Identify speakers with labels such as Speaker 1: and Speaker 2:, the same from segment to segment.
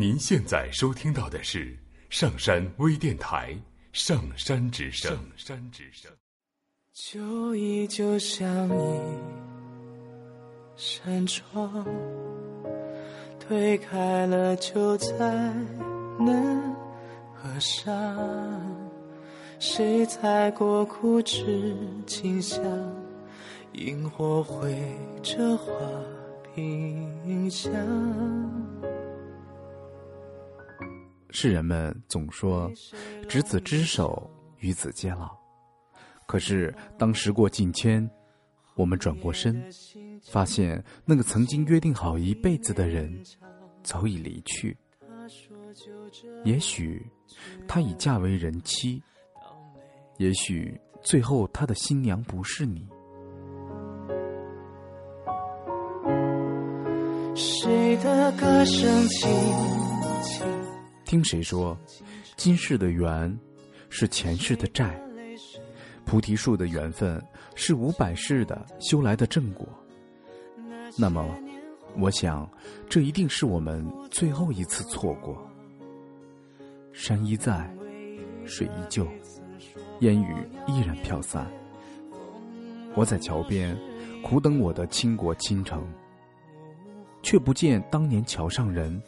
Speaker 1: 您现在收听到的是上山微电台《上山之声》。上山之声。
Speaker 2: 旧忆就像一扇窗，推开了就再难合上。谁踩过枯枝清香？萤火绘着花屏香。
Speaker 3: 世人们总说“执子之手，与子偕老”，可是当时过境迁，我们转过身，发现那个曾经约定好一辈子的人早已离去。也许他已嫁为人妻。也许最后他的新娘不是你。
Speaker 2: 谁的歌声轻轻？
Speaker 3: 听谁说，今世的缘是前世的债，菩提树的缘分是五百世的修来的正果。那么，我想，这一定是我们最后一次错过。山依在，水依旧。烟雨依然飘散，我在桥边苦等我的倾国倾城，却不见当年桥上人。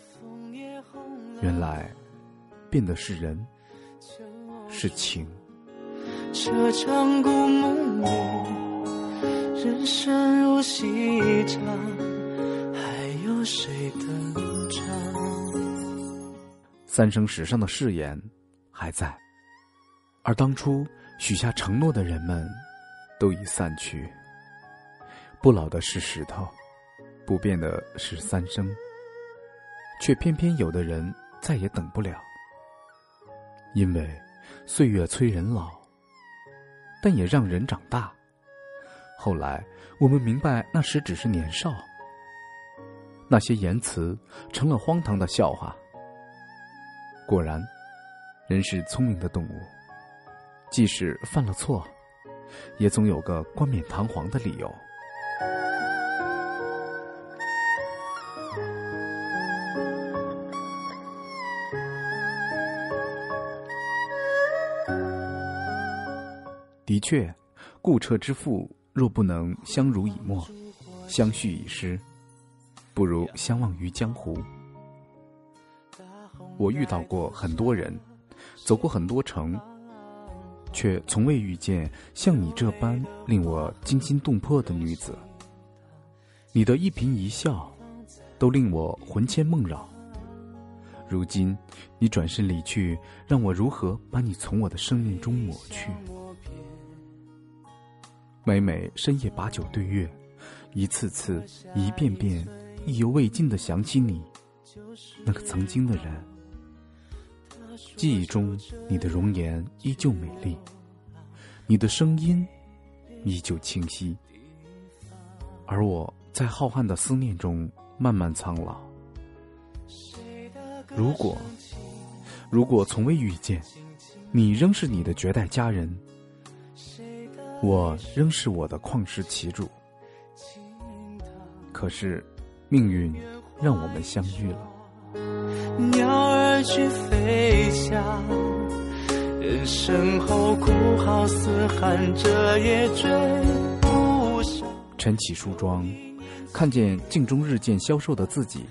Speaker 3: 原来，变的是人，是情。
Speaker 2: 这场故梦里，人生如戏场，还有谁登场？
Speaker 3: 三生石上的誓言还在。而当初许下承诺的人们，都已散去。不老的是石头，不变的是三生。却偏偏有的人再也等不了，因为岁月催人老，但也让人长大。后来我们明白，那时只是年少，那些言辞成了荒唐的笑话。果然，人是聪明的动物。即使犯了错，也总有个冠冕堂皇的理由。的确，故彻之父若不能相濡以沫、相续以诗，不如相忘于江湖。我遇到过很多人，走过很多城。却从未遇见像你这般令我惊心动魄的女子。你的一颦一笑，都令我魂牵梦绕。如今你转身离去，让我如何把你从我的生命中抹去？每每深夜把酒对月，一次次、一遍遍、意犹未尽的想起你，那个曾经的人。记忆中，你的容颜依旧美丽，你的声音依旧清晰，而我在浩瀚的思念中慢慢苍老。如果，如果从未遇见，你仍是你的绝代佳人，我仍是我的旷世奇主。可是，命运让我们相遇了。
Speaker 2: 鸟儿去飞翔，人生后哭号嘶喊着也追不上。
Speaker 3: 晨起梳妆，看见镜中日渐消瘦的自己，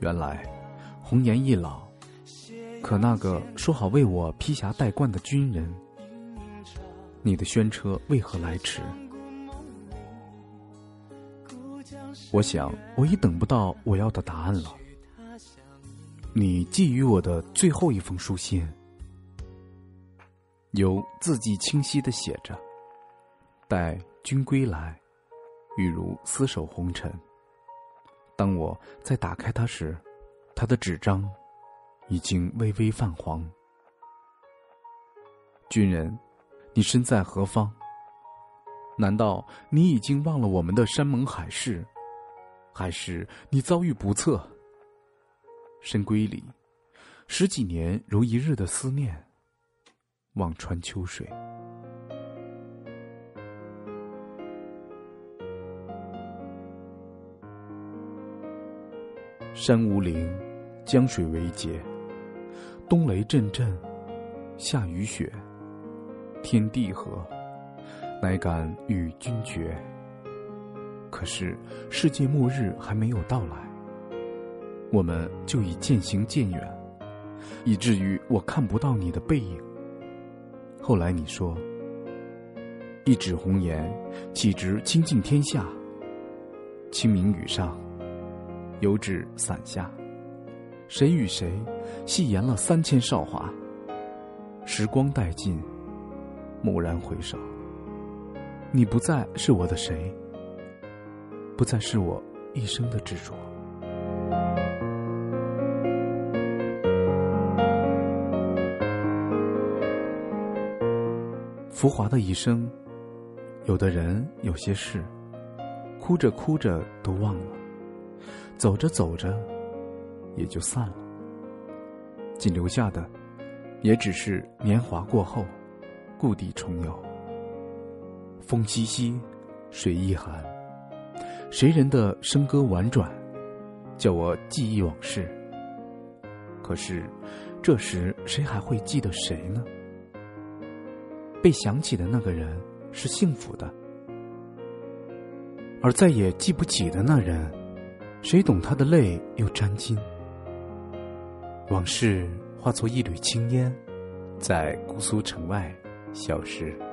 Speaker 3: 原来红颜易老。可那个说好为我披霞戴冠的军人，你的宣车为何来迟？我想，我已等不到我要的答案了。你寄予我的最后一封书信，有字迹清晰的写着：“待君归来，欲如厮守红尘。”当我再打开它时，它的纸张已经微微泛黄。军人，你身在何方？难道你已经忘了我们的山盟海誓，还是你遭遇不测？深闺里，十几年如一日的思念，望穿秋水。山无陵，江水为竭，冬雷阵阵，夏雨雪，天地合，乃敢与君绝。可是世界末日还没有到来，我们就已渐行渐远，以至于我看不到你的背影。后来你说：“一纸红颜，岂值倾尽天下？清明雨上，油纸伞下。谁与谁戏言了三千韶华？时光殆尽，蓦然回首，你不再是我的谁。”不再是我一生的执着。浮华的一生，有的人，有些事，哭着哭着都忘了，走着走着，也就散了。仅留下的，也只是年华过后，故地重游。风淅淅，水亦寒。谁人的笙歌婉转，叫我记忆往事。可是，这时谁还会记得谁呢？被想起的那个人是幸福的，而再也记不起的那人，谁懂他的泪又沾襟？往事化作一缕青烟，在姑苏城外消失。